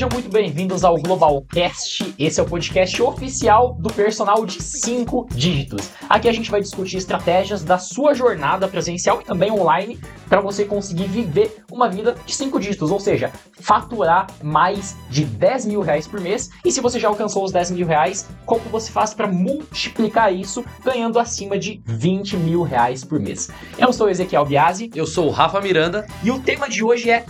Sejam muito bem-vindos ao Globalcast. Esse é o podcast oficial do personal de 5 dígitos. Aqui a gente vai discutir estratégias da sua jornada presencial e também online para você conseguir viver uma vida de 5 dígitos, ou seja, faturar mais de 10 mil reais por mês. E se você já alcançou os 10 mil reais, como você faz para multiplicar isso ganhando acima de 20 mil reais por mês? Eu sou Ezequiel Biasi. Eu sou o Rafa Miranda. E o tema de hoje é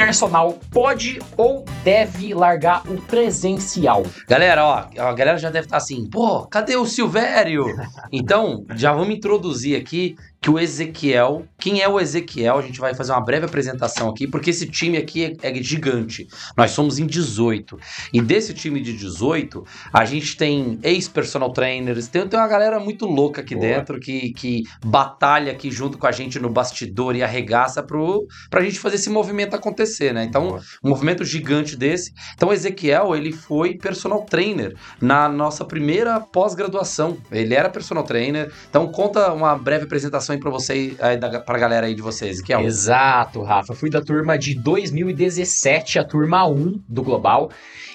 personal pode ou deve largar o presencial? Galera, ó, a galera já deve estar assim, pô, cadê o Silvério? Então, já vamos introduzir aqui que o Ezequiel, quem é o Ezequiel? A gente vai fazer uma breve apresentação aqui, porque esse time aqui é, é, gigante. Nós somos em 18. E desse time de 18, a gente tem ex-personal trainers, tem, tem uma galera muito louca aqui Boa. dentro que, que batalha aqui junto com a gente no bastidor e arregaça pro, pra gente fazer esse movimento acontecer, né? Então, Boa. um movimento gigante desse. Então, o Ezequiel, ele foi personal trainer na nossa primeira pós-graduação. Ele era personal trainer. Então, conta uma breve apresentação aí pra você, da, pra galera aí de vocês, que é o... Exato, Rafa. Fui da turma de 2017, a turma 1 do Global.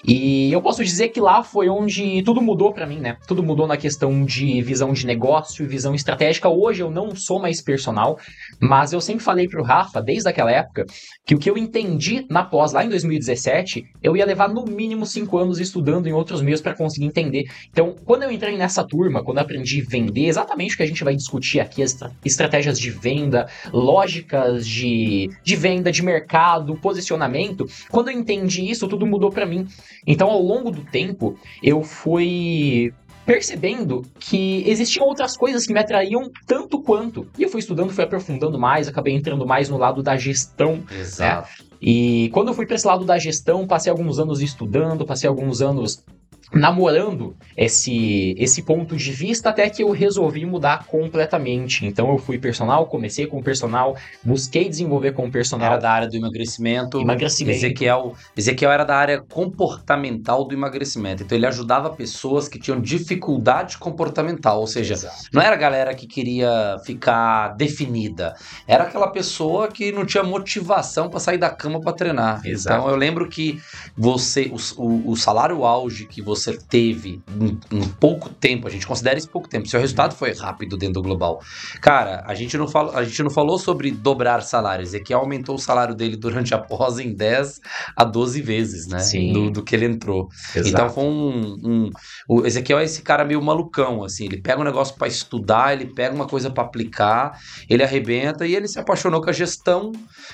E eu posso dizer que lá foi onde tudo mudou para mim, né? Tudo mudou na questão de visão de negócio, visão estratégica. Hoje eu não sou mais personal, mas eu sempre falei pro Rafa, desde aquela época, que o que eu entendi na pós, lá em 2017, eu ia levar no mínimo cinco anos estudando em outros meios para conseguir entender. Então, quando eu entrei nessa turma, quando eu aprendi a vender, exatamente o que a gente vai discutir aqui, as estratégias de venda, lógicas de, de venda, de mercado, posicionamento, quando eu entendi isso, tudo mudou para mim. Então, ao longo do tempo, eu fui percebendo que existiam outras coisas que me atraíam tanto quanto. E eu fui estudando, fui aprofundando mais, acabei entrando mais no lado da gestão. Né? Exato. Né? E quando eu fui para esse lado da gestão, passei alguns anos estudando, passei alguns anos namorando esse, esse ponto de vista até que eu resolvi mudar completamente. Então eu fui personal, comecei com personal, busquei desenvolver com personal. Era da área do emagrecimento. Emagrecimento. Ezequiel, Ezequiel era da área comportamental do emagrecimento. Então ele ajudava pessoas que tinham dificuldade comportamental, ou seja, Exato. não era a galera que queria ficar definida, era aquela pessoa que não tinha motivação para sair da cama para treinar. Exato. Então eu lembro que você o, o, o salário auge que você você teve em, em, pouco tempo, a gente considera isso pouco tempo, seu resultado foi rápido dentro do global. Cara, a gente não, fala, a gente não falou sobre dobrar salários, é que aumentou o salário dele durante a pós em 10 a 12 vezes, né? Sim. Do, do que ele entrou. Exato. Então foi um, um. O Ezequiel é esse cara meio malucão, assim. Ele pega um negócio para estudar, ele pega uma coisa para aplicar, ele arrebenta e ele se apaixonou com a gestão,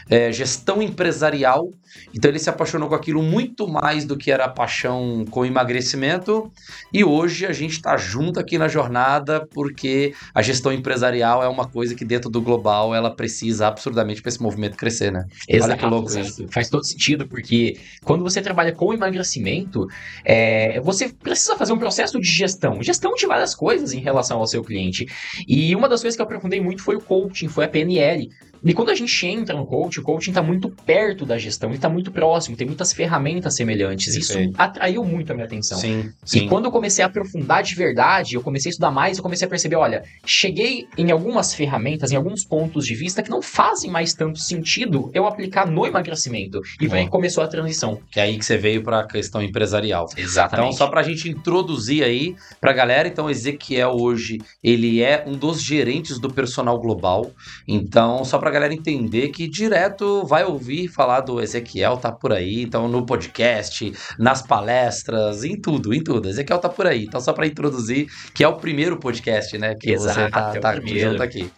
é, gestão empresarial. Então ele se apaixonou com aquilo muito mais do que era a paixão com emagrecimento conhecimento e hoje a gente está junto aqui na jornada porque a gestão empresarial é uma coisa que dentro do global ela precisa absurdamente para esse movimento crescer, né? Exato, Olha que louco isso. Faz todo sentido porque quando você trabalha com emagrecimento, é, você precisa fazer um processo de gestão, gestão de várias coisas em relação ao seu cliente. E uma das coisas que eu aprofundei muito foi o coaching, foi a PNL. E quando a gente entra no coaching, o coaching está muito perto da gestão, ele está muito próximo, tem muitas ferramentas semelhantes. Perfeito. Isso atraiu muito a minha atenção. Sim, sim. E quando eu comecei a aprofundar de verdade, eu comecei a estudar mais, eu comecei a perceber, olha, cheguei em algumas ferramentas, em alguns pontos de vista que não fazem mais tanto sentido eu aplicar no emagrecimento. E foi aí que começou a transição. Que é aí que você veio para a questão empresarial. Exatamente. Então, só para a gente introduzir aí para a galera, então Ezequiel hoje, ele é um dos gerentes do personal global. Então, só para pra galera entender que direto vai ouvir falar do Ezequiel, tá por aí, então no podcast, nas palestras, em tudo, em tudo. Ezequiel tá por aí. Então, só para introduzir, que é o primeiro podcast, né? Que Exato, você tá, é tá junto aqui.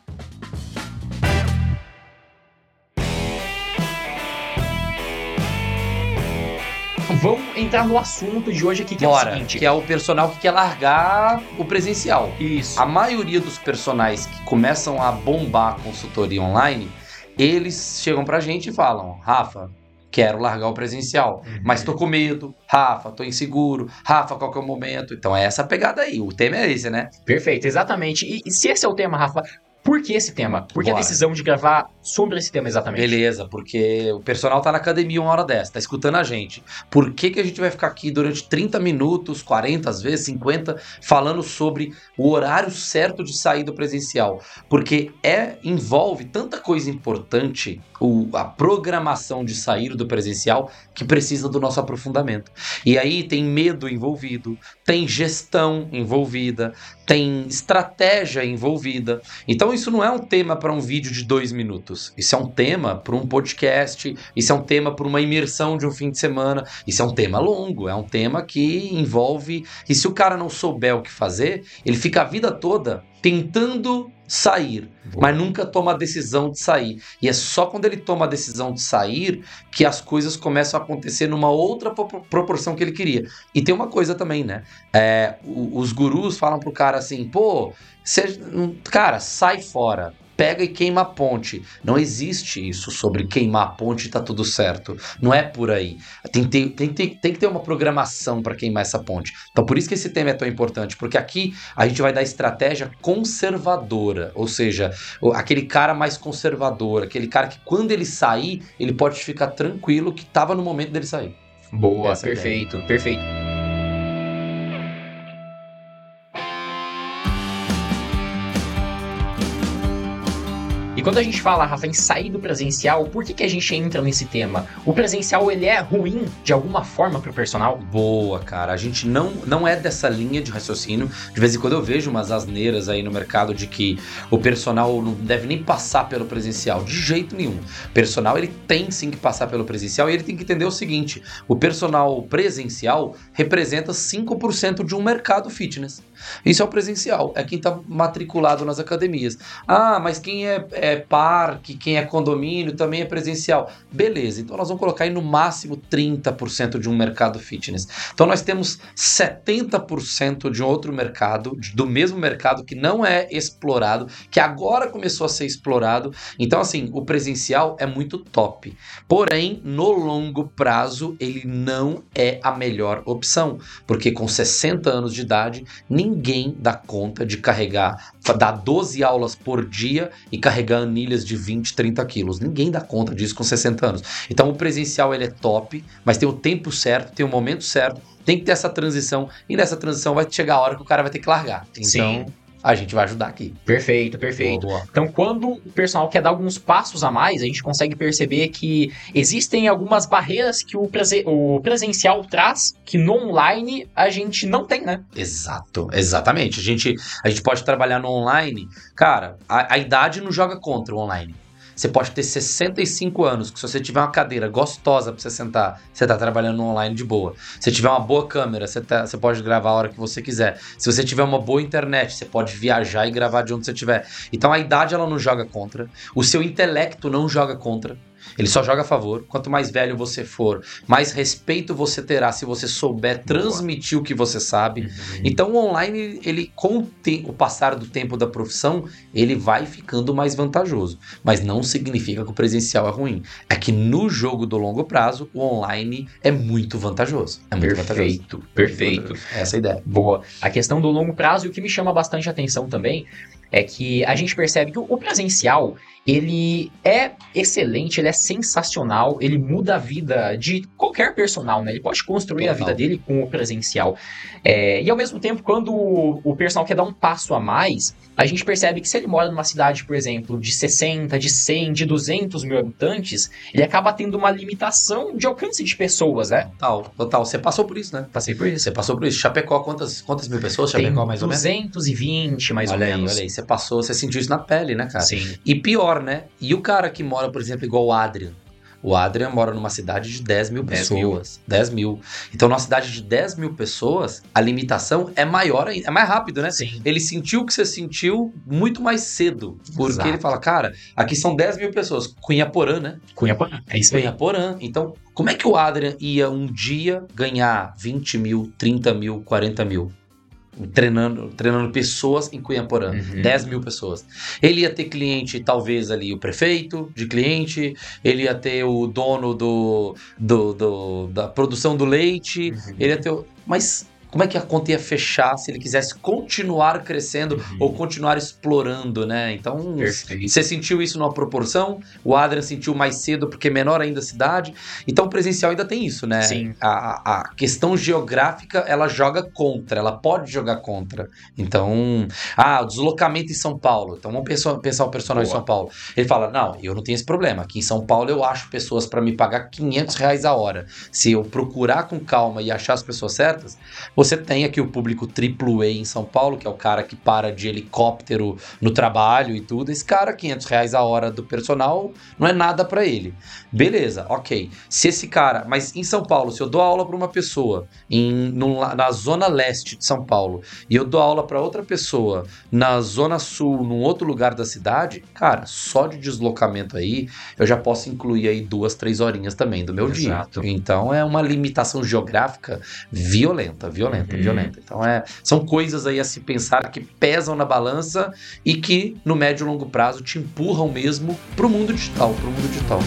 Vamos entrar no assunto de hoje aqui, que Bora, é o seguinte. Que é o personal que quer largar o presencial. Isso. A maioria dos personagens que começam a bombar a consultoria online, eles chegam pra gente e falam, Rafa, quero largar o presencial, uhum. mas tô com medo, Rafa, tô inseguro, Rafa, qual que é o momento? Então é essa pegada aí, o tema é esse, né? Perfeito, exatamente. E, e se esse é o tema, Rafa, por que esse tema? Por que a Bora. decisão de gravar sobre esse tema exatamente? Beleza, porque o personal tá na academia uma hora dessa, tá escutando a gente. Por que, que a gente vai ficar aqui durante 30 minutos, 40 às vezes, 50, falando sobre o horário certo de sair do presencial? Porque é envolve tanta coisa importante, o, a programação de sair do presencial, que precisa do nosso aprofundamento. E aí tem medo envolvido, tem gestão envolvida, tem estratégia envolvida. Então isso não é um tema para um vídeo de dois minutos. Isso é um tema para um podcast. Isso é um tema para uma imersão de um fim de semana. Isso é um tema longo. É um tema que envolve. E se o cara não souber o que fazer, ele fica a vida toda tentando sair, mas nunca toma a decisão de sair. E é só quando ele toma a decisão de sair que as coisas começam a acontecer numa outra pro- proporção que ele queria. E tem uma coisa também, né? É, os gurus falam pro cara assim, pô, cê- cara, sai fora. Pega e queima a ponte. Não existe isso sobre queimar a ponte e tá tudo certo. Não é por aí. Tem, que ter- tem, ter- tem que ter uma programação para queimar essa ponte. Então, por isso que esse tema é tão importante, porque aqui a gente vai dar estratégia conservadora, ou seja, aquele cara mais conservador, aquele cara que quando ele sair, ele pode ficar tranquilo que estava no momento dele sair. Boa, Essa é a perfeito, Quando a gente fala, Rafa, em sair do presencial, por que, que a gente entra nesse tema? O presencial, ele é ruim de alguma forma pro personal? Boa, cara. A gente não, não é dessa linha de raciocínio. De vez em quando eu vejo umas asneiras aí no mercado de que o personal não deve nem passar pelo presencial. De jeito nenhum. O personal, ele tem sim que passar pelo presencial e ele tem que entender o seguinte: o personal presencial representa 5% de um mercado fitness. Isso é o presencial, é quem está matriculado nas academias. Ah, mas quem é, é parque, quem é condomínio também é presencial. Beleza, então nós vamos colocar aí no máximo 30% de um mercado fitness. Então nós temos 70% de outro mercado, do mesmo mercado que não é explorado, que agora começou a ser explorado. Então, assim, o presencial é muito top. Porém, no longo prazo, ele não é a melhor opção. Porque com 60 anos de idade, ninguém dá conta de carregar, dar 12 aulas por dia e carregar anilhas de 20, 30 quilos. Ninguém dá conta disso com 60 anos. Então o presencial ele é top, mas tem o tempo certo, tem o momento certo, tem que ter essa transição, e nessa transição vai chegar a hora que o cara vai ter que largar. Então Sim. A gente vai ajudar aqui. Perfeito, perfeito. Boa. Então, quando o personal quer dar alguns passos a mais, a gente consegue perceber que existem algumas barreiras que o, prese- o presencial traz, que no online a gente não tem, né? Exato, exatamente. A gente, a gente pode trabalhar no online. Cara, a, a idade não joga contra o online. Você pode ter 65 anos, que se você tiver uma cadeira gostosa pra você sentar, você tá trabalhando online de boa. Se tiver uma boa câmera, você, tá- você pode gravar a hora que você quiser. Se você tiver uma boa internet, você pode viajar e gravar de onde você estiver. Então a idade ela não joga contra. O seu intelecto não joga contra. Ele só joga a favor. Quanto mais velho você for, mais respeito você terá se você souber transmitir o que você sabe. Então o online, ele com o, te- o passar do tempo da profissão, ele vai ficando mais vantajoso. Mas não significa que o presencial é ruim. É que no jogo do longo prazo, o online é muito vantajoso. É muito vantajoso. Perfeito, perfeito. Essa é a ideia. Boa. A questão do longo prazo e o que me chama bastante atenção também é que a gente percebe que o presencial ele é excelente, ele é sensacional, ele muda a vida de qualquer personal, né? Ele pode construir a Total. vida dele com o presencial. É, e ao mesmo tempo, quando o, o personal quer dar um passo a mais, a gente percebe que se ele mora numa cidade, por exemplo, de 60, de 100, de 200 mil habitantes, ele acaba tendo uma limitação de alcance de pessoas, né? Total, total. Você passou por isso, né? Passei por isso. Você passou por isso. Chapecó, quantas, quantas mil pessoas? Tem Chapecó, mais ou menos? 220, mais olha ou menos. olha aí. Você passou, você sentiu isso na pele, né, cara? Sim. E pior, né? E o cara que mora, por exemplo, igual o Adrian. O Adrian mora numa cidade de 10 mil 10 pessoas. 10 mil. Então, numa cidade de 10 mil pessoas, a limitação é maior ainda. É mais rápido, né? Sim. Ele sentiu o que você sentiu muito mais cedo. Porque Exato. ele fala, cara, aqui são 10 mil pessoas. Cunhaporã, né? Cunha Porã. É isso aí. Cunhaporã. Então, como é que o Adrian ia um dia ganhar 20 mil, 30 mil, 40 mil? Treinando, treinando pessoas em Cunhaporã. Uhum. 10 mil pessoas. Ele ia ter cliente, talvez ali o prefeito de cliente, ele ia ter o dono do, do, do- da produção do leite, Uhum. ele ia ter. o- Mas como é que a conta ia fechar se ele quisesse continuar crescendo Uhum. ou continuar explorando, né? Então, Perfeito. você sentiu isso numa proporção, o Adrian sentiu mais cedo porque é menor ainda a cidade. Então, o presencial ainda tem isso, né? Sim. A, a- questão geográfica, ela joga contra, ela pode jogar contra. Então, ah, o deslocamento em São Paulo. Então, vamos pensar, pensar o personal em Boa. São Paulo. Ele fala, não, eu não tenho esse problema. Aqui em São Paulo eu acho pessoas para me pagar 500 reais a hora. Se eu procurar com calma e achar as pessoas certas, você tem aqui o público AAA em São Paulo, que é o cara que para de helicóptero no trabalho e tudo. Esse cara, 500 reais a hora do personal, não é nada para ele. Beleza, ok. Se esse cara. Mas em São Paulo, se eu dou aula para uma pessoa em, na zona leste de São Paulo e eu dou aula para outra pessoa na zona sul, num outro lugar da cidade, cara, só de deslocamento aí, eu já posso incluir aí duas, três horinhas também do meu Exato. dia. Então é uma limitação geográfica violenta, violenta, Uhum. violenta. Então é, são coisas aí a se pensar que pesam na balança e que no médio e longo prazo te empurram mesmo pro mundo digital, pro mundo digital.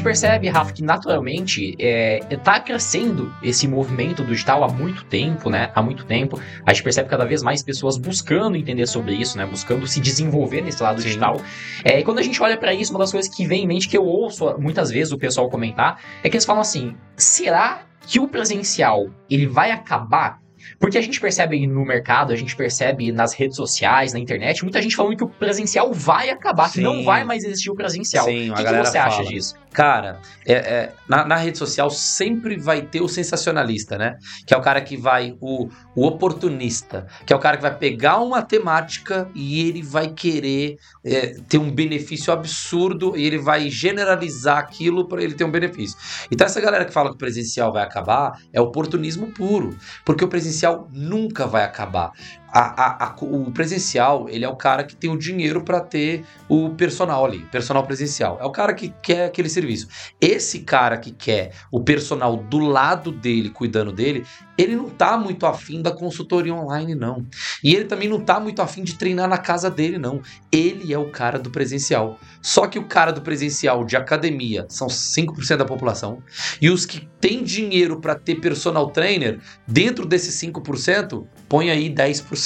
Gente percebe, Rafa, que naturalmente é, tá crescendo esse movimento do digital há muito tempo, né? Há muito tempo. A gente percebe cada vez mais pessoas buscando entender sobre isso, né? Buscando se desenvolver nesse lado Sim. digital. É, e quando a gente olha para isso, uma das coisas que vem em mente, que eu ouço muitas vezes o pessoal comentar, é que eles falam assim: será que o presencial ele vai acabar? Porque a gente percebe no mercado, a gente percebe nas redes sociais, na internet, muita gente falando que o presencial vai acabar, que Sim. não vai mais existir o presencial. Sim, o que, que você acha fala. disso? Cara, é, é, na, na rede social sempre vai ter o sensacionalista, né? Que é o cara que vai, o, o oportunista, que é o cara que vai pegar uma temática e ele vai querer é, ter um benefício absurdo e ele vai generalizar aquilo para ele ter um benefício. Então, essa galera que fala que o presencial vai acabar é oportunismo puro, porque o presencial nunca vai acabar. A- a- a- o presencial, ele é o cara que tem o dinheiro para ter o personal ali, personal presencial. É o cara que quer aquele serviço. Esse cara que quer o personal do lado dele, cuidando dele, ele não tá muito afim da consultoria online, não. E ele também não tá muito afim de treinar na casa dele, não. Ele é o cara do presencial. Só que o cara do presencial de academia são 5% da população. E os que têm dinheiro para ter personal trainer, dentro desses 5%, põe aí 10%.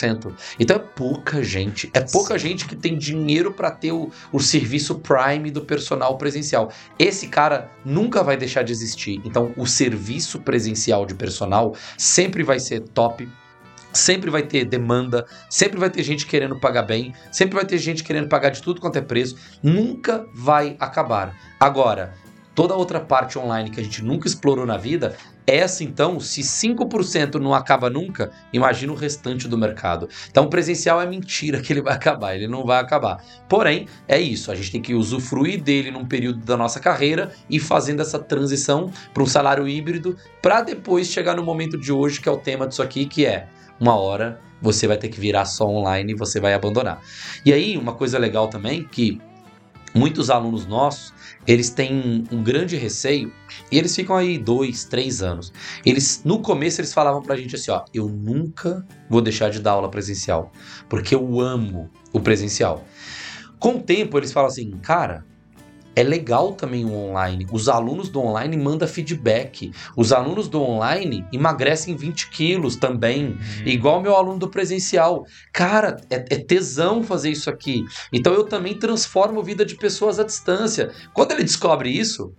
Então é pouca gente. É pouca gente que tem dinheiro para ter o, o serviço Prime do personal presencial. Esse cara nunca vai deixar de existir. Então o serviço presencial de personal sempre vai ser top. Sempre vai ter demanda, sempre vai ter gente querendo pagar bem, sempre vai ter gente querendo pagar de tudo quanto é preço, nunca vai acabar. Agora, toda outra parte online que a gente nunca explorou na vida, essa então, se 5% não acaba nunca, imagina o restante do mercado. Então, presencial é mentira que ele vai acabar, ele não vai acabar. Porém, é isso, a gente tem que usufruir dele num período da nossa carreira e fazendo essa transição para um salário híbrido, para depois chegar no momento de hoje, que é o tema disso aqui, que é uma hora você vai ter que virar só online e você vai abandonar. E aí, uma coisa legal também que muitos alunos nossos, eles têm um grande receio e eles ficam aí dois, três anos. Eles, no começo, eles falavam pra gente assim, ó, eu nunca vou deixar de dar aula presencial, porque eu amo o presencial. Com o tempo, eles falam assim, cara, é legal também o online. Os alunos do online mandam feedback. Os alunos do online emagrecem 20 quilos também. Igual meu aluno do presencial. Cara, é, é tesão fazer isso aqui. Então eu também transformo a vida de pessoas à distância. Quando ele descobre isso,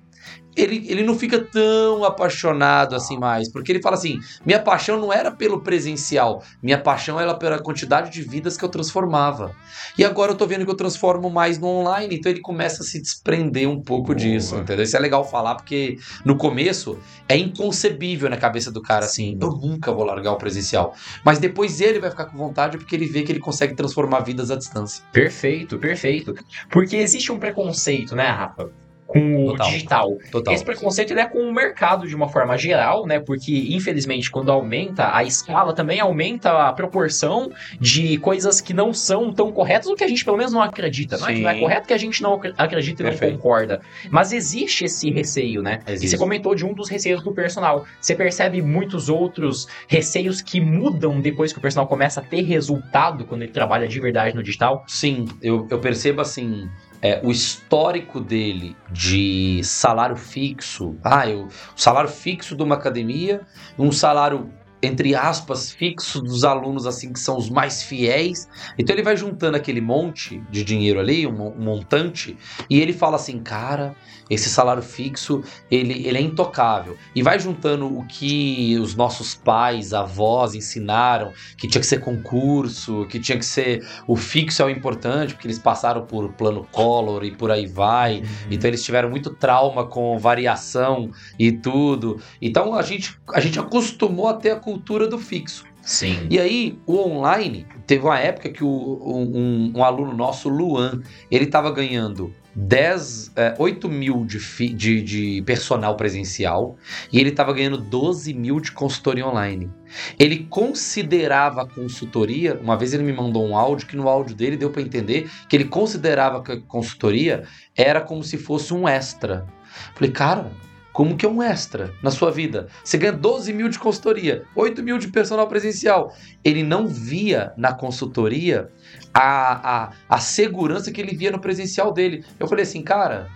ele, ele não fica tão apaixonado assim mais. Porque ele fala assim: minha paixão não era pelo presencial, minha paixão era pela quantidade de vidas que eu transformava. E agora eu tô vendo que eu transformo mais no online, então ele começa a se desprender um pouco Boa. disso, entendeu? Isso é legal falar, porque no começo é inconcebível na cabeça do cara assim: Sim. eu nunca vou largar o presencial. Mas depois ele vai ficar com vontade porque ele vê que ele consegue transformar vidas à distância. Perfeito, perfeito. Porque existe um preconceito, né, Rafa? Com Total. o digital. Total. Esse preconceito ele é com o mercado de uma forma geral, né? Porque, infelizmente, quando aumenta a escala, também aumenta a proporção de coisas que não são tão corretas, ou que a gente pelo menos não acredita. Não é não é correto que a gente não acre- acredita e Perfeito. não concorda. Mas existe esse receio, né? E Existe. você comentou de um dos receios do personal. Você percebe muitos outros receios que mudam depois que o personal começa a ter resultado quando ele trabalha de verdade no digital? Sim, eu, eu percebo assim. É, o histórico dele de salário fixo. Ah, eu, o salário fixo de uma academia, um salário, entre aspas, fixo dos alunos, assim, que são os mais fiéis. Então ele vai juntando aquele monte de dinheiro ali, um, um montante, e ele fala assim, cara, esse salário fixo, ele, ele é intocável. E vai juntando o que os nossos pais, avós ensinaram, que tinha que ser concurso, que tinha que ser o fixo é o importante, porque eles passaram por plano Collor e por aí vai. Então eles tiveram muito trauma com variação e tudo. Então a gente, a gente acostumou a ter a cultura do fixo. Sim. E aí, o online, teve uma época que o- um, um aluno nosso, Luan, ele estava ganhando 10, é, 8 mil de, fi- de, de personal presencial e ele estava ganhando 12 mil de consultoria online. Ele considerava a consultoria, uma vez ele me mandou um áudio, que no áudio dele deu para entender que ele considerava que a consultoria era como se fosse um extra. Falei, cara, como que é um extra na sua vida? Você ganha 12 mil de consultoria, 8 mil de personal presencial. Ele não via na consultoria a, a, a segurança que ele via no presencial dele. Eu falei assim, cara,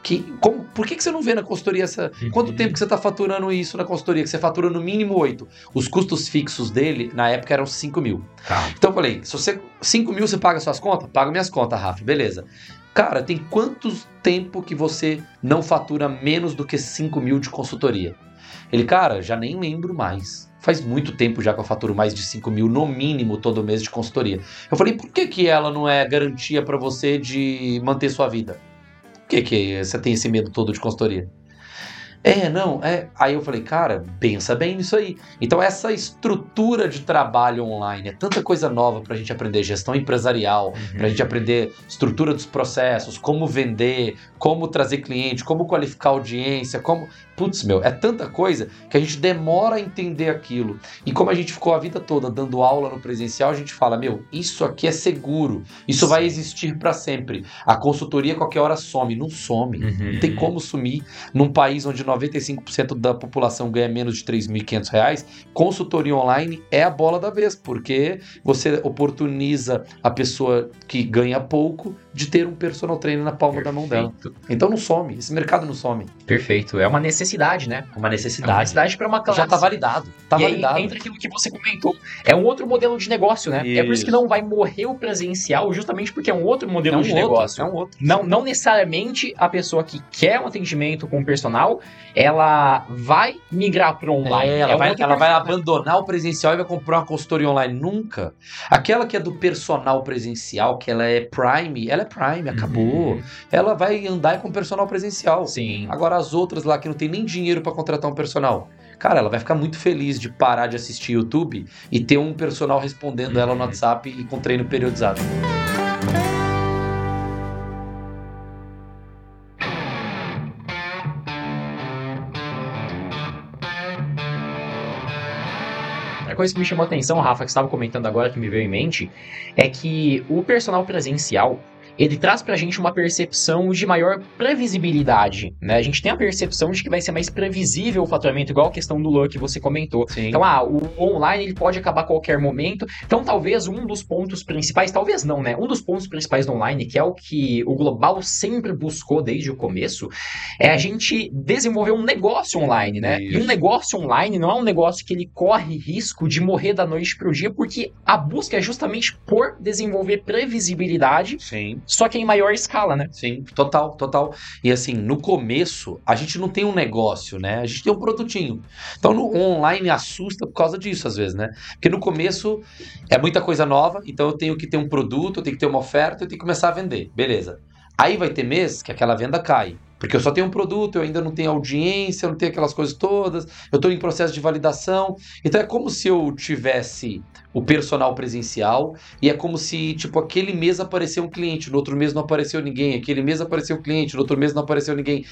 que, como, por que, que você não vê na consultoria essa. Quanto Uhum. tempo que você está faturando isso na consultoria? Que você fatura no mínimo 8. Os custos fixos dele, na época, eram 5 mil. Tá. Então eu falei, se você 5 mil você paga suas contas? Paga minhas contas, Rafa, beleza. Cara, tem quanto tempo que você não fatura menos do que 5 mil de consultoria? Ele, cara, já nem lembro mais. Faz muito tempo já que eu faturo mais de 5 mil, no mínimo, todo mês de consultoria. Eu falei, por que, que ela não é garantia para você de manter sua vida? Por que, que você tem esse medo todo de consultoria? É, não, é. Aí eu falei, cara, pensa bem nisso aí. Então, essa estrutura de trabalho online é tanta coisa nova pra gente aprender gestão empresarial, Uhum. pra gente aprender estrutura dos processos, como vender, como trazer cliente, como qualificar audiência, como. Putz, meu, é tanta coisa que a gente demora a entender aquilo. E como a gente ficou a vida toda dando aula no presencial, a gente fala, meu, isso aqui é seguro, isso vai existir pra sempre. A consultoria qualquer hora some, não some. Uhum. Não tem como sumir num país onde 95% da população ganha menos de 3.500 reais. Consultoria online é a bola da vez, porque você oportuniza a pessoa que ganha pouco de ter um personal trainer na palma da mão dela. Perfeito. Então não some, esse mercado não some. Perfeito. É uma necessidade, né? É uma É uma necessidade. necessidade para uma classe. Já tá validado. Tá e aí, validado. entra aquilo que você comentou. É um outro modelo de negócio, né? É por isso que Isso. não vai morrer o presencial, justamente porque é um outro É modelo um de outro, negócio. é um outro. Não, não necessariamente a pessoa que quer um atendimento com o personal, ela vai migrar para online. É, ela, É vai, ela vai abandonar o presencial e vai comprar uma consultoria online. Nunca. Aquela que é do personal presencial, que ela é Prime, ela é Prime, acabou. Uhum. Ela vai andar com personal presencial. Sim. Agora as outras lá que não tem nem dinheiro pra contratar um personal. Cara, ela vai ficar muito feliz de parar de assistir YouTube e ter um personal respondendo ela no Uhum. WhatsApp e com treino periodizado. A coisa que me chamou a atenção, Rafa, que estava comentando agora, que me veio em mente, é que o personal presencial, ele traz pra gente uma percepção de maior previsibilidade, né? A gente tem a percepção de que vai ser mais previsível o faturamento, igual a questão do LUN que você comentou. Sim. Então, ah, o online ele pode acabar a qualquer momento. Então, talvez um dos pontos principais, talvez não, né? Um dos pontos principais do online, que é o que o Global sempre buscou desde o começo, é a gente desenvolver um negócio online, né? E um Isso. negócio online não é um negócio que ele corre risco de morrer da noite pro dia, porque a busca é justamente por desenvolver previsibilidade, Sim. Só que em maior escala, né? Sim, total, total. E assim, no começo, a gente não tem um negócio, né? A gente tem um produtinho. Então, no online assusta por causa disso, às vezes, né? Porque no começo é muita coisa nova, então eu tenho que ter um produto, eu tenho que ter uma oferta, eu tenho que começar a vender. Beleza. Aí vai ter mês que aquela venda cai. Porque eu só tenho um produto, eu ainda não tenho audiência, eu não tenho aquelas coisas todas, eu estou em processo de validação. Então é como se eu tivesse o personal presencial e é como se, tipo, aquele mês apareceu um cliente, no outro mês não apareceu ninguém, aquele mês apareceu um cliente, no outro mês não apareceu ninguém.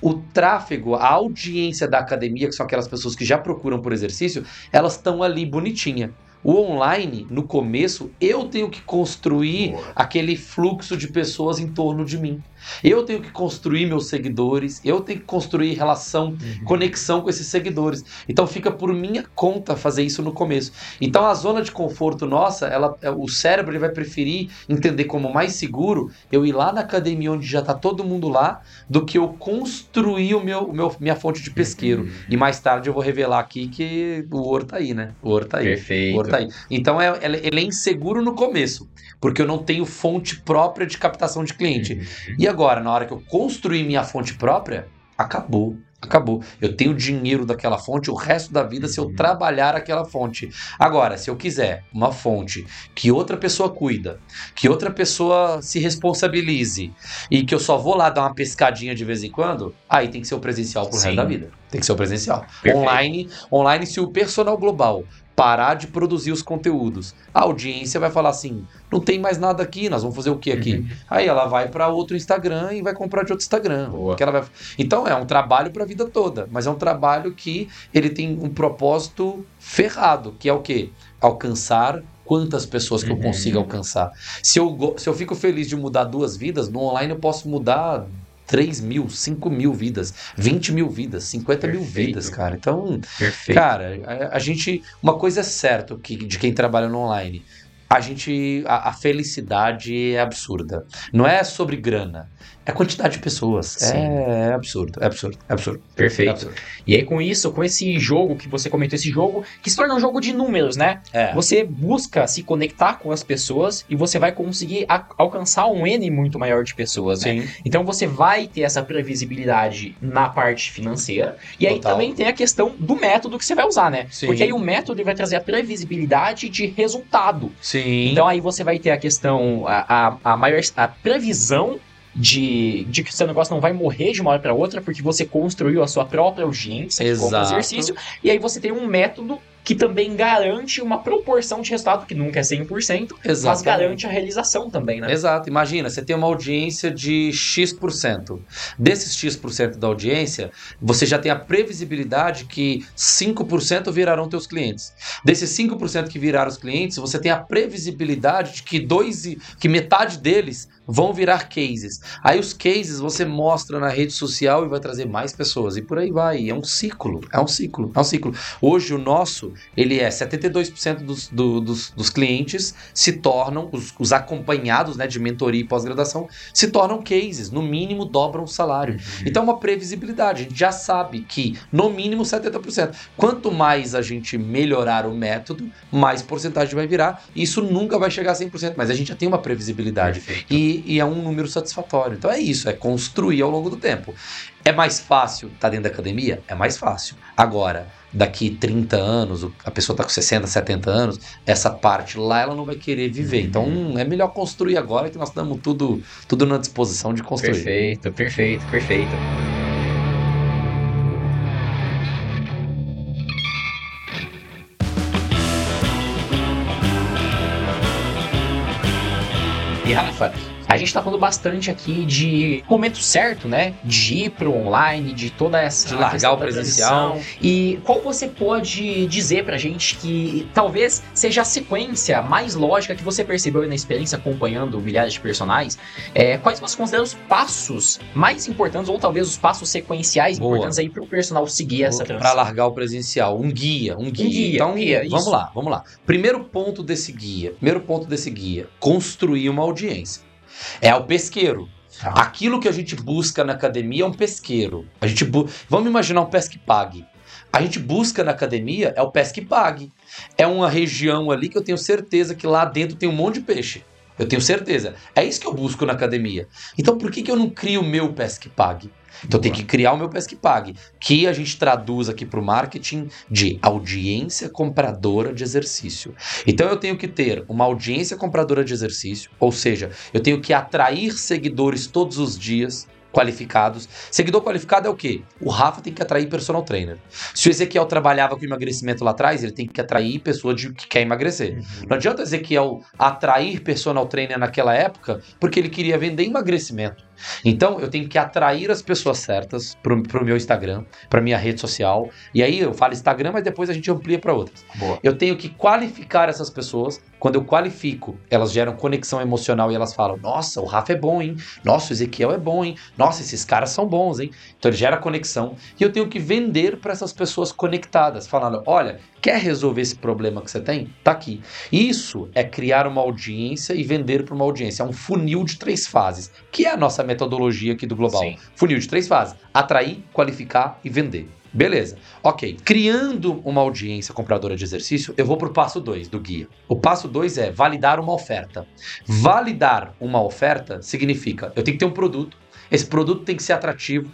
O tráfego, a audiência da academia, que são aquelas pessoas que já procuram por exercício, elas estão ali bonitinha. O online, no começo, eu tenho que construir Boa. aquele fluxo de pessoas em torno de mim. Eu tenho que construir meus seguidores, eu tenho que construir relação, uhum. conexão com esses seguidores. Então fica por minha conta fazer isso no começo. Então a zona de conforto nossa, ela, é, o cérebro ele vai preferir entender como mais seguro eu ir lá na academia onde já está todo mundo lá, do que eu construir o meu, o meu minha fonte de pesqueiro. Uhum. E mais tarde eu vou revelar aqui que o ouro tá aí, né? O ouro tá aí. Perfeito. O ouro tá aí. Então é, ele é inseguro no começo, porque eu não tenho fonte própria de captação de cliente. Uhum. E agora, na hora que eu construir minha fonte própria, acabou. Acabou. Eu tenho dinheiro daquela fonte o resto da vida se eu uhum. trabalhar aquela fonte. Agora, se eu quiser uma fonte que outra pessoa cuida, que outra pessoa se responsabilize e que eu só vou lá dar uma pescadinha de vez em quando, aí tem que ser o presencial pro Sim. resto da vida. Tem que ser o presencial. Perfeito. Online, online, se o personal global parar de produzir os conteúdos. A audiência vai falar assim: não tem mais nada aqui, nós vamos fazer o que aqui? Uhum. Aí ela vai para outro Instagram e vai comprar de outro Instagram. Que ela vai... Então é um trabalho para a vida toda, mas é um trabalho que ele tem um propósito ferrado, que é o quê? Alcançar quantas pessoas que eu uhum. consigo alcançar. Se eu, se eu fico feliz de mudar duas vidas, no online eu posso mudar 3 mil, 5 mil vidas, 20 mil vidas, 50 Perfeito. mil vidas, cara. Então, Perfeito. cara, a, a, gente. Uma coisa é certa que, de quem trabalha no online. A gente. A, a felicidade é absurda. Não é sobre grana. É a quantidade de pessoas. É, é, absurdo, é absurdo, é absurdo. Perfeito. É absurdo. E aí, com isso, com esse jogo que você comentou, esse jogo, que se torna um jogo de números, né? É. Você busca se conectar com as pessoas e você vai conseguir alcançar um N muito maior de pessoas, né? Sim. né? Então você vai ter essa previsibilidade na parte financeira. E aí Total. também tem a questão do método que você vai usar, né? Sim. Porque aí o método vai trazer a previsibilidade de resultado. Sim. Então aí você vai ter a questão, a, a, a maior a previsão de, de que seu negócio não vai morrer de uma hora para outra porque você construiu a sua própria audiência Exato. como exercício e aí você tem um método que também garante uma proporção de resultado, que nunca é 100%, Exatamente. mas garante a realização também, né? Exato. Imagina, você tem uma audiência de X%. Desses X% da audiência, você já tem a previsibilidade que 5% virarão teus clientes. Desses 5% que viraram os clientes, você tem a previsibilidade de que dois que metade deles vão virar cases. Aí os cases você mostra na rede social e vai trazer mais pessoas. E por aí vai. É um ciclo. É um ciclo. É um ciclo. Hoje o nosso ele é 72% dos, do, dos, dos clientes se tornam, os, os acompanhados né, de mentoria e pós-graduação, se tornam cases, no mínimo dobram o salário. Uhum. Então é uma previsibilidade, a gente já sabe que no mínimo 70%. Quanto mais a gente melhorar o método, mais porcentagem vai virar. Isso nunca vai chegar a 100%, mas a gente já tem uma previsibilidade e, e é um número satisfatório. Então é isso, é construir ao longo do tempo. É mais fácil estar tá dentro da academia? É mais fácil. Agora, daqui 30 anos, a pessoa está com 60, 70 anos, essa parte lá ela não vai querer viver. Uhum. Então é melhor construir agora que nós estamos tudo, tudo na disposição de construir. Perfeito, perfeito, perfeito. E Rafa, a gente tá falando bastante aqui de momento certo, né? De ir pro online, de toda essa. De largar o presencial. E qual você pode dizer pra gente que talvez seja a sequência mais lógica que você percebeu na experiência acompanhando milhares de personagens? É, quais você considera os passos mais importantes, ou talvez os passos sequenciais Boa. importantes aí pro personal seguir essa transição? Pra largar o presencial. Um guia, um guia. Um guia então, guia, vamos isso. lá, vamos lá. Primeiro ponto desse guia. Primeiro ponto desse guia: construir uma audiência. É o pesqueiro. Ah. Aquilo que a gente busca na academia é um pesqueiro. A gente bu... Vamos imaginar um pesque pague. A gente busca na academia é o pesque pague. É uma região ali que eu tenho certeza que lá dentro tem um monte de peixe. Eu tenho certeza. É isso que eu busco na academia. Então por que, que eu não crio o meu pesque pague? Então tem que criar o meu Pesque Pague, que a gente traduz aqui para o marketing de audiência compradora de exercício. Então eu tenho que ter uma audiência compradora de exercício, ou seja, eu tenho que atrair seguidores todos os dias qualificados. Seguidor qualificado é o quê? O Rafa tem que atrair personal trainer. Se o Ezequiel trabalhava com emagrecimento lá atrás, ele tem que atrair pessoa de, que quer emagrecer. Uhum. Não adianta o Ezequiel atrair personal trainer naquela época porque ele queria vender emagrecimento. Então eu tenho que atrair as pessoas certas para o meu Instagram, para minha rede social. E aí eu falo Instagram, mas depois a gente amplia para outras. Boa. Eu tenho que qualificar essas pessoas. Quando eu qualifico, elas geram conexão emocional e elas falam: Nossa, o Rafa é bom, hein? Nossa, o Ezequiel é bom, hein? Nossa, esses caras são bons, hein? Então ele gera conexão. E eu tenho que vender para essas pessoas conectadas, falando: Olha, quer resolver esse problema que você tem? Tá aqui. Isso é criar uma audiência e vender para uma audiência. É um funil de três fases, que é a nossa metodologia aqui do Global. Sim. Funil de três fases: atrair, qualificar e vender. Beleza. Ok. Criando uma audiência compradora de exercício, eu vou para o passo 2 do guia. O passo 2 é validar uma oferta. Validar uma oferta significa eu tenho que ter um produto, esse produto tem que ser atrativo.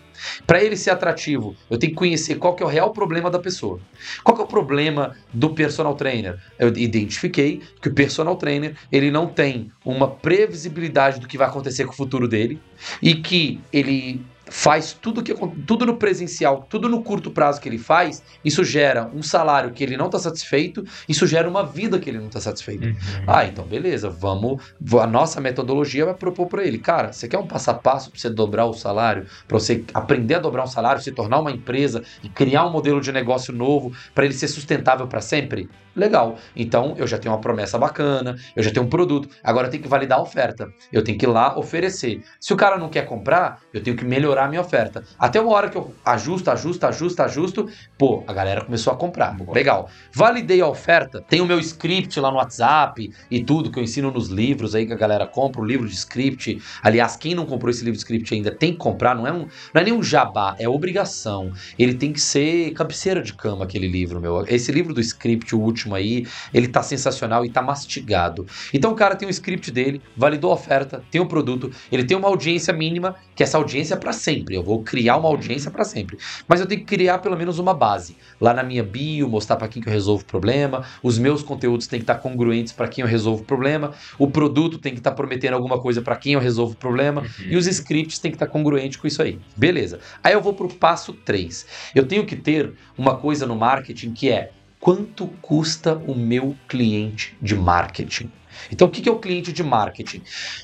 Para ele ser atrativo, eu tenho que conhecer qual que é o real problema da pessoa. Qual que é o problema do personal trainer? Eu identifiquei que o personal trainer ele não tem uma previsibilidade do que vai acontecer com o futuro dele e que ele faz tudo que tudo no presencial, tudo no curto prazo que ele faz, isso gera um salário que ele não está satisfeito, isso gera uma vida que ele não está satisfeito. Uhum. Ah, então beleza, vamos, a nossa metodologia vai propor para ele, cara, você quer um passo a passo para você dobrar o salário, para você aprender a dobrar um salário, se tornar uma empresa e criar um modelo de negócio novo para ele ser sustentável para sempre? Legal. Então eu já tenho uma promessa bacana, eu já tenho um produto. Agora eu tenho que validar a oferta. Eu tenho que ir lá oferecer. Se o cara não quer comprar, eu tenho que melhorar a minha oferta. Até uma hora que eu ajusto, ajusto, ajusto, ajusto, pô, a galera começou a comprar. Boa. Legal. Validei a oferta, tem o meu script lá no WhatsApp e tudo que eu ensino nos livros aí que a galera compra, o livro de script. Aliás, quem não comprou esse livro de script ainda tem que comprar, não é um, não é nem um jabá, é obrigação. Ele tem que ser cabeceira de cama aquele livro, meu. Esse livro do script, o último aí, ele tá sensacional e tá mastigado. Então o cara tem um script dele, validou a oferta, tem o um produto, ele tem uma audiência mínima, que essa audiência é para sempre. Eu vou criar uma audiência para sempre. Mas eu tenho que criar pelo menos uma base. Lá na minha bio, mostrar para quem que eu resolvo o problema, os meus conteúdos têm que estar congruentes para quem eu resolvo o problema, o produto tem que estar prometendo alguma coisa para quem eu resolvo o problema, uhum. e os scripts têm que estar congruentes com isso aí. Beleza. Aí eu vou pro passo 3. Eu tenho que ter uma coisa no marketing que é quanto custa o meu cliente de marketing. Então, o que é o cliente de marketing?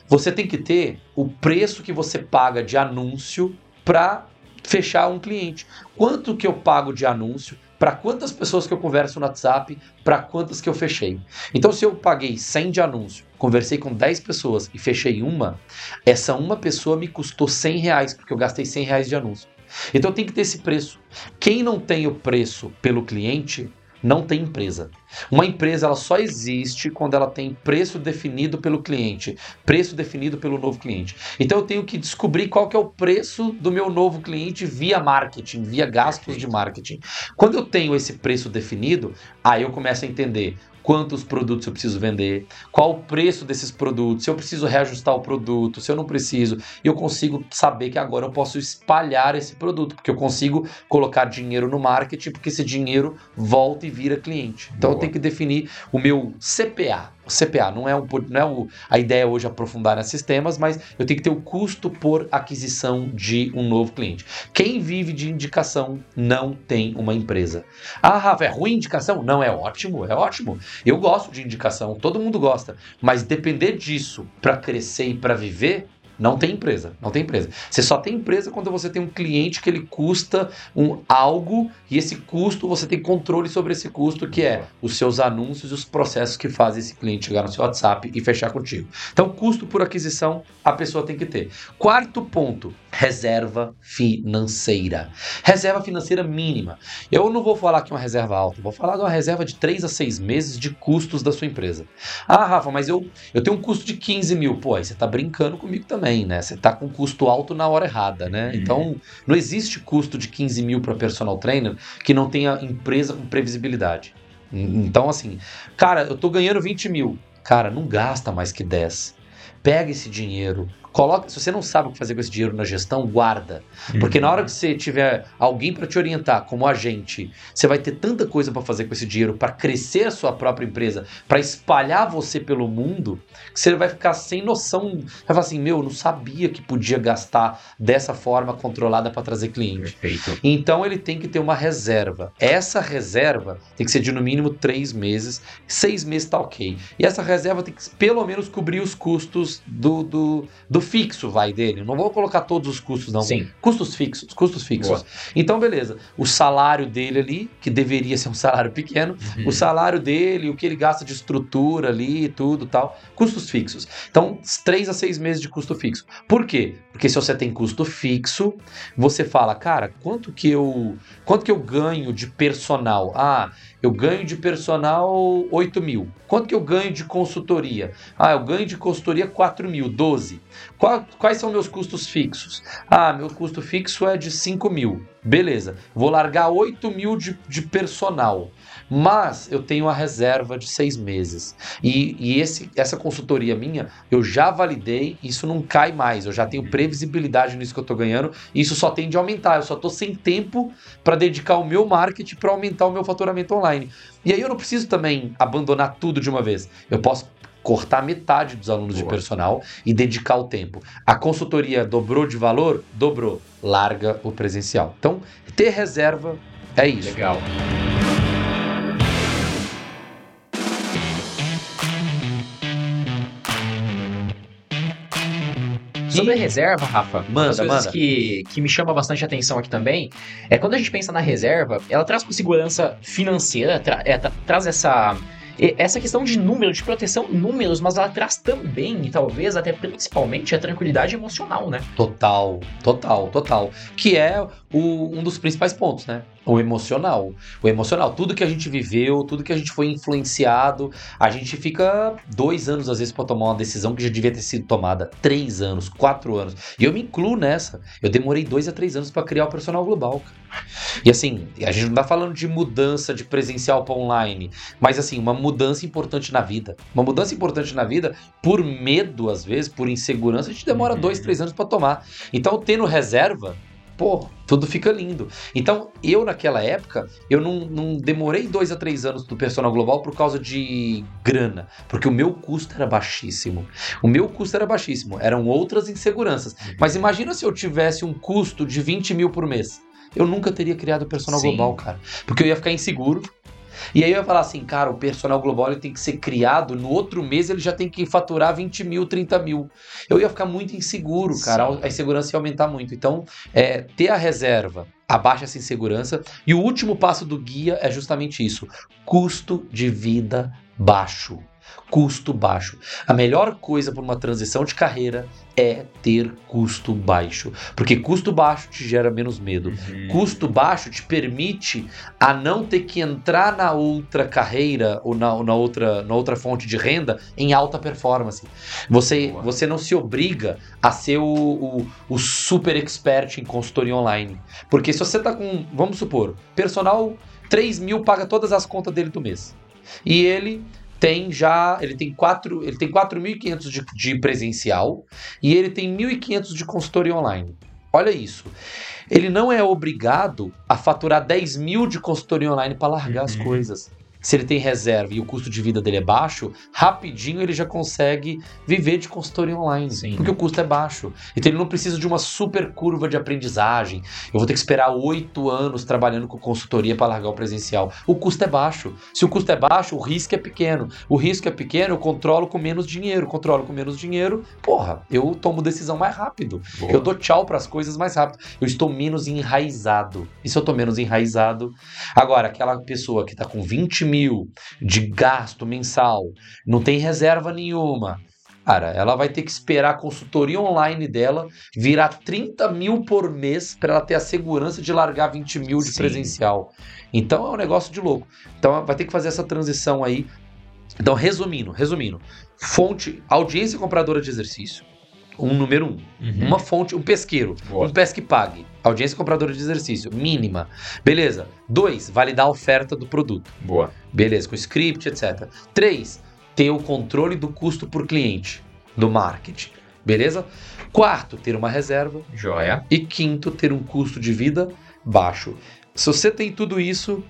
Você tem que ter o preço que você paga de anúncio para fechar um cliente. Quanto que eu pago de anúncio? Para quantas pessoas que eu converso no WhatsApp? Para quantas que eu fechei? Então, se eu paguei 100 de anúncio, conversei com 10 pessoas e fechei uma, essa uma pessoa me custou 100 reais, porque eu gastei 100 reais de anúncio. Então, tem que ter esse preço. Quem não tem o preço pelo cliente, não tem empresa. Uma empresa ela só existe quando ela tem preço definido pelo cliente, preço definido pelo novo cliente. Então eu tenho que descobrir qual que é o preço do meu novo cliente via marketing, via gastos de marketing. Quando eu tenho esse preço definido, aí eu começo a entender quantos produtos eu preciso vender, qual o preço desses produtos, se eu preciso reajustar o produto, se eu não preciso, eu consigo saber que agora eu posso espalhar esse produto, porque eu consigo colocar dinheiro no marketing, porque esse dinheiro volta e vira cliente. Então Boa. eu tenho que definir o meu CPA, CPA. Não é, um, não é o, a ideia hoje aprofundar nesses temas, mas eu tenho que ter o custo por aquisição de um novo cliente. Quem vive de indicação não tem uma empresa. Ah, Rafa, é ruim indicação? Não, é ótimo, é ótimo. Eu gosto de indicação, todo mundo gosta. Mas depender disso para crescer e para viver, não tem empresa, não tem empresa. Você só tem empresa quando você tem um cliente que ele custa um algo e esse custo você tem controle sobre esse custo que é os seus anúncios e os processos que fazem esse cliente chegar no seu WhatsApp e fechar contigo. Então, custo por aquisição a pessoa tem que ter. Quarto ponto, reserva financeira. Reserva financeira mínima. Eu não vou falar aqui uma reserva alta, vou falar de uma reserva de 3 a 6 meses de custos da sua empresa. Ah, Rafa, mas eu, eu tenho um custo de 15 mil. Pô, aí você está brincando comigo também, né? Você está com custo alto na hora errada, né? Uhum. Então, não existe custo de 15 mil para personal trainer que não tenha empresa com previsibilidade. Então, assim, cara, eu tô ganhando 20 mil. Cara, não gasta mais que 10 pega esse dinheiro, coloca. Se você não sabe o que fazer com esse dinheiro na gestão, guarda. Porque na hora que você tiver alguém para te orientar, como agente, você vai ter tanta coisa para fazer com esse dinheiro, para crescer a sua própria empresa, para espalhar você pelo mundo, que você vai ficar sem noção. Vai falar assim: meu, eu não sabia que podia gastar dessa forma controlada para trazer cliente. Perfeito. Então ele tem que ter uma reserva. Essa reserva tem que ser de no mínimo três meses, seis meses tá ok. E essa reserva tem que pelo menos cobrir os custos do, do, do fixo, vai dele. Não vou colocar todos os custos, não. Sim. Custos fixos, custos fixos. Boa. Então, beleza. O salário dele ali, que deveria ser um salário pequeno, Uhum. o salário dele, o que ele gasta de estrutura ali, tudo tal, custos fixos. Então, três a seis meses de custo fixo. Por quê? Porque se você tem custo fixo, você fala, cara, quanto que eu, quanto que eu ganho de personal? Ah, eu ganho de personal 8 mil. Quanto que eu ganho de consultoria? Ah, eu ganho de consultoria 4 mil, 12. Qua- Quais são meus custos fixos? Ah, meu custo fixo é de 5 mil. Beleza, vou largar 8 mil de, de personal. Mas eu tenho a reserva de seis meses. E, e esse, essa consultoria minha, eu já validei, isso não cai mais. Eu já tenho previsibilidade nisso que eu tô ganhando. E isso só tende a aumentar. Eu só tô sem tempo para dedicar o meu marketing para aumentar o meu faturamento online. E aí eu não preciso também abandonar tudo de uma vez. Eu posso cortar metade dos alunos de Boa. personal e dedicar o tempo. A consultoria dobrou de valor? Dobrou. Larga o presencial. Então, ter reserva é isso. Legal. Sobre a reserva, Rafa, uma das Manda, coisas manda. Que, que me chama bastante atenção aqui também é quando a gente pensa na reserva, ela traz com segurança financeira, tra- é, tra- traz essa, essa questão de número, de proteção números, mas ela traz também, e talvez até principalmente, a tranquilidade emocional, né? Total, total, total. Que é o- um dos principais pontos, né? O emocional. O emocional. Tudo que a gente viveu, tudo que a gente foi influenciado, a gente fica dois anos, às vezes, pra tomar uma decisão que já devia ter sido tomada três anos, quatro anos. E eu me incluo nessa. Eu demorei dois a três anos pra criar o personal global, cara. E assim, a gente não tá falando de mudança de presencial pra online, mas assim, uma mudança importante na vida. Uma mudança importante na vida, por medo, às vezes, por insegurança, a gente demora Uhum. dois, três anos pra tomar. Então, tendo reserva, pô, tudo fica lindo. Então, eu naquela época, eu não, não demorei dois a três anos do personal global por causa de grana, porque o meu custo era baixíssimo. O meu custo era baixíssimo, eram outras inseguranças. Mas imagina se eu tivesse um custo de 20 mil por mês. Eu nunca teria criado o personal Sim. global, cara. Porque eu ia ficar inseguro. E aí eu ia falar assim, cara, o personal global ele tem que ser criado, no outro mês ele já tem que faturar 20 mil, 30 mil. Eu ia ficar muito inseguro, cara. Sim. A insegurança ia aumentar muito. Então, é, ter a reserva abaixa essa insegurança. E o último passo do guia é justamente isso: custo de vida baixo. Custo baixo. A melhor coisa para uma transição de carreira é ter custo baixo. Porque custo baixo te gera menos medo. Custo baixo te permite a não ter que entrar na outra carreira ou na, na outra, na outra fonte de renda em alta performance. Você, Boa. você não se obriga a ser o, o, o super expert em consultoria online. Porque se você tá com, vamos supor, personal 3 mil paga todas as contas dele do mês. E ele tem já, ele tem 4, ele tem 4.500 de, de presencial e ele tem 1.500 de consultoria online. Olha isso. Ele não é obrigado a faturar 10 mil de consultoria online para largar as Uhum. coisas. Se ele tem reserva e o custo de vida dele é baixo, rapidinho ele já consegue viver de consultoria online. Sim. Porque o custo é baixo. Então ele não precisa de uma super curva de aprendizagem. Eu vou ter que esperar oito anos trabalhando com consultoria para largar o presencial. O custo é baixo. Se o custo é baixo, o risco é pequeno. O risco é pequeno, eu controlo com menos dinheiro. Controlo com menos dinheiro, porra, eu tomo decisão mais rápido. Boa. Eu dou tchau para as coisas mais rápido. Eu estou menos enraizado. E se eu estou menos enraizado? Agora, aquela pessoa que está com 20 mil de gasto mensal, não tem reserva nenhuma. Cara, ela vai ter que esperar a consultoria online dela virar 30 mil por mês para ela ter a segurança de largar 20 mil de Sim. presencial. Então é um negócio de louco. Então vai ter que fazer essa transição aí. Então, resumindo, resumindo, fonte, audiência compradora de exercício. Um número um. Uhum. Uma fonte, um pesqueiro. Boa. Um pesque pague. Audiência compradora de exercício, mínima. Beleza. Dois, validar a oferta do produto. Boa. Beleza, com script, etc. Três, ter o controle do custo por cliente. do marketing. Beleza? Quarto, ter uma reserva. Joia. E quinto, ter um custo de vida baixo. Se você tem tudo isso,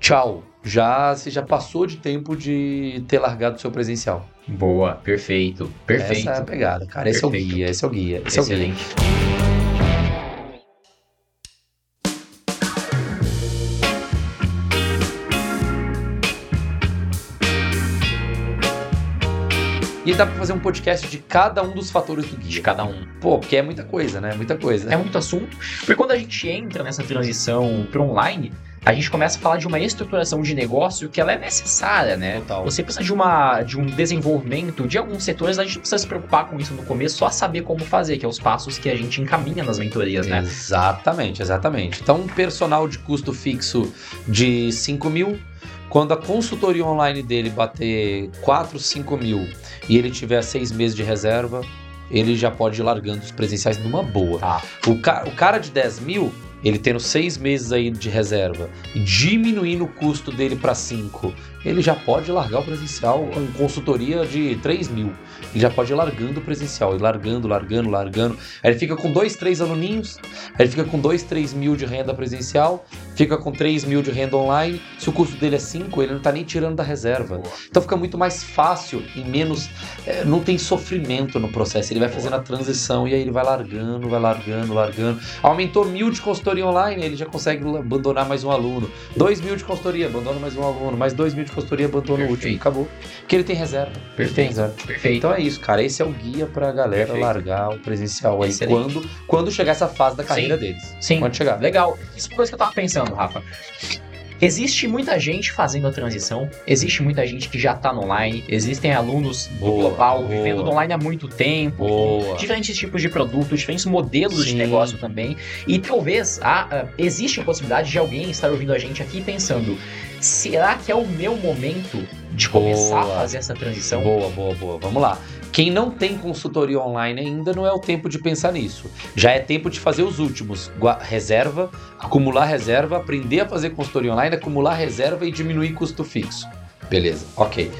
tchau. Já você já passou de tempo de ter largado o seu presencial. Boa, perfeito. Perfeito. Essa é a pegada, cara. Esse é o Perfeito. guia, esse é o guia. Esse é o guia. Excelente. E dá pra fazer um podcast de cada um dos fatores do De guia. cada um. Pô, porque é muita coisa, né? Muita coisa. É muito assunto. Porque quando a gente entra nessa transição para online, a gente começa a falar de uma estruturação de negócio que ela é necessária, né? Total. Você precisa de, uma, de um desenvolvimento de alguns setores, a gente precisa se preocupar com isso no começo, só saber como fazer, que é os passos que a gente encaminha nas mentorias, né? Exatamente, exatamente. Então, um personal de custo fixo de 5 mil, quando a consultoria online dele bater 4, 5 mil e ele tiver seis meses de reserva, ele já pode ir largando os presenciais numa boa. Tá. O, ca- o cara de 10 mil, ele tendo seis meses aí de reserva e diminuindo o custo dele para 5, ele já pode largar o presencial com consultoria de 3 mil. Ele já pode ir largando o presencial, e largando, largando, largando. Aí ele fica com dois, três aluninhos, aí ele fica com 2, 3 mil de renda presencial, fica com 3 mil de renda online. Se o custo dele é 5, ele não tá nem tirando da reserva. Boa. Então fica muito mais fácil e menos. é, não tem sofrimento no processo. Ele vai fazendo a transição e aí ele vai largando, vai largando, largando. Aumentou mil de consultoria online, ele já consegue abandonar mais um aluno. Dois mil de consultoria, abandona mais um aluno. Mais dois mil de consultoria, abandona o último. Perfeito. Acabou. Porque ele tem reserva. Ele tem Perfeito. reserva. Perfeito. Então é isso, cara. Esse é o guia pra galera Perfeito. largar o presencial aí Excelente. quando, quando chegar essa fase da carreira Sim. deles. Sim, Quando chegar. legal. Isso é uma coisa que eu tava pensando, Rafa. Existe muita gente fazendo a transição, existe muita gente que já tá no online, existem alunos do Boa, global boa. vivendo no online há muito tempo, Boa. diferentes tipos de produtos, diferentes modelos de Sim. negócio também. E talvez há, ah, existe a possibilidade de alguém estar ouvindo a gente aqui pensando: será que é o meu momento de começar Boa. a fazer essa transição? Boa, boa, boa. Vamos lá. Quem não tem consultoria online ainda não é o tempo de pensar nisso. Já é tempo de fazer os últimos. Gua- Reserva, acumular reserva, aprender a fazer consultoria online, acumular reserva e diminuir custo fixo. Beleza, ok.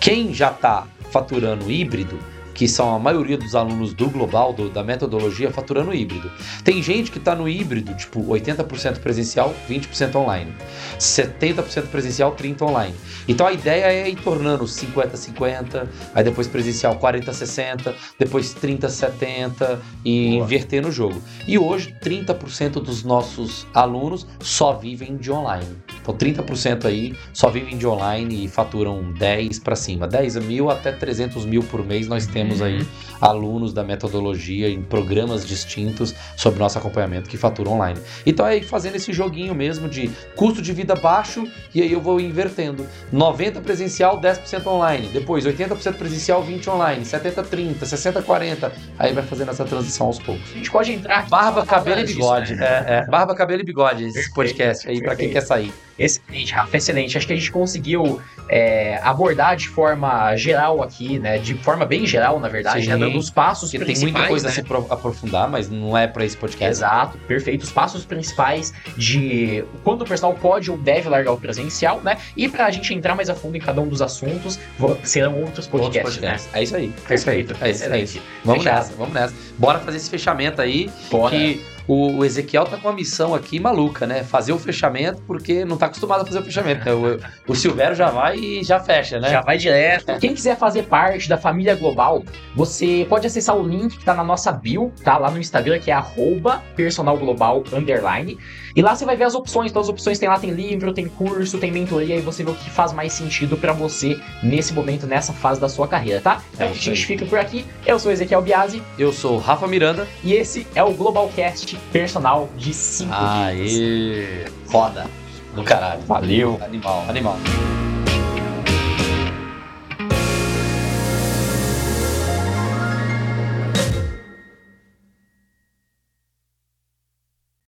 Quem já está faturando híbrido, que são a maioria dos alunos do global, do- da metodologia, faturando híbrido. Tem gente que está no híbrido, tipo 80% presencial, 20% online. 70% presencial, 30% online. Então a ideia é ir tornando 50-50, aí depois presencial 40-60, depois 30-70 e Boa. inverter no jogo. E hoje 30% dos nossos alunos só vivem de online. Então 30% aí só vivem de online e faturam 10 para cima. 10 mil até 300 mil por mês nós temos aí Uhum. alunos da metodologia em programas distintos sobre nosso acompanhamento que faturam online. Então é ir fazendo esse joguinho mesmo de custo de vida baixo e aí eu vou invertendo. 90 presencial, 10% online. Depois 80% presencial, 20 online. 70 30, 60 40. Aí vai fazendo essa transição aos poucos. A gente pode entrar aqui Barba, cabelo e disso, bigode. né? É, é. Barba, cabelo e bigode, esse podcast aí pra quem quer sair. Excelente, Rafa, excelente. Acho que a gente conseguiu é, abordar de forma geral aqui, né? De forma bem geral, na verdade, Sim. né? Dando os passos Porque tem principais, muita coisa né? a se pro- aprofundar, mas não é pra esse podcast. Exato, perfeito. Os passos principais de quando o personal pode ou deve largar o presencial, né? E pra gente entrar mais a fundo em cada um dos assuntos, serão outros podcasts, Outros né? podcasts. É isso aí. Perfeito, É isso, é excelente. Vamos Fechado. nessa, vamos nessa. Bora fazer esse fechamento aí. Bora. Que o, o Ezequiel tá com uma missão aqui maluca, né? Fazer o fechamento, porque não tá acostumado a fazer o fechamento. né? O, o Silvério já vai e já fecha, né? Já vai direto. Quem quiser fazer parte da família global, você pode acessar o link que tá na nossa bio, tá? Lá no Instagram, que é arroba personalglobal underline. E lá você vai ver as opções. Todas as opções tem lá, tem livro, tem curso, tem mentoria, e você vê o que faz mais sentido pra você nesse momento, nessa fase da sua carreira, tá? Então É a isso gente fica por aqui. Eu sou Ezequiel Biasi Eu sou o Rafa Miranda. e esse é o Globalcast Personal de 5 dias. Aê! Roda. Do caralho. Valeu! Animal. Animal.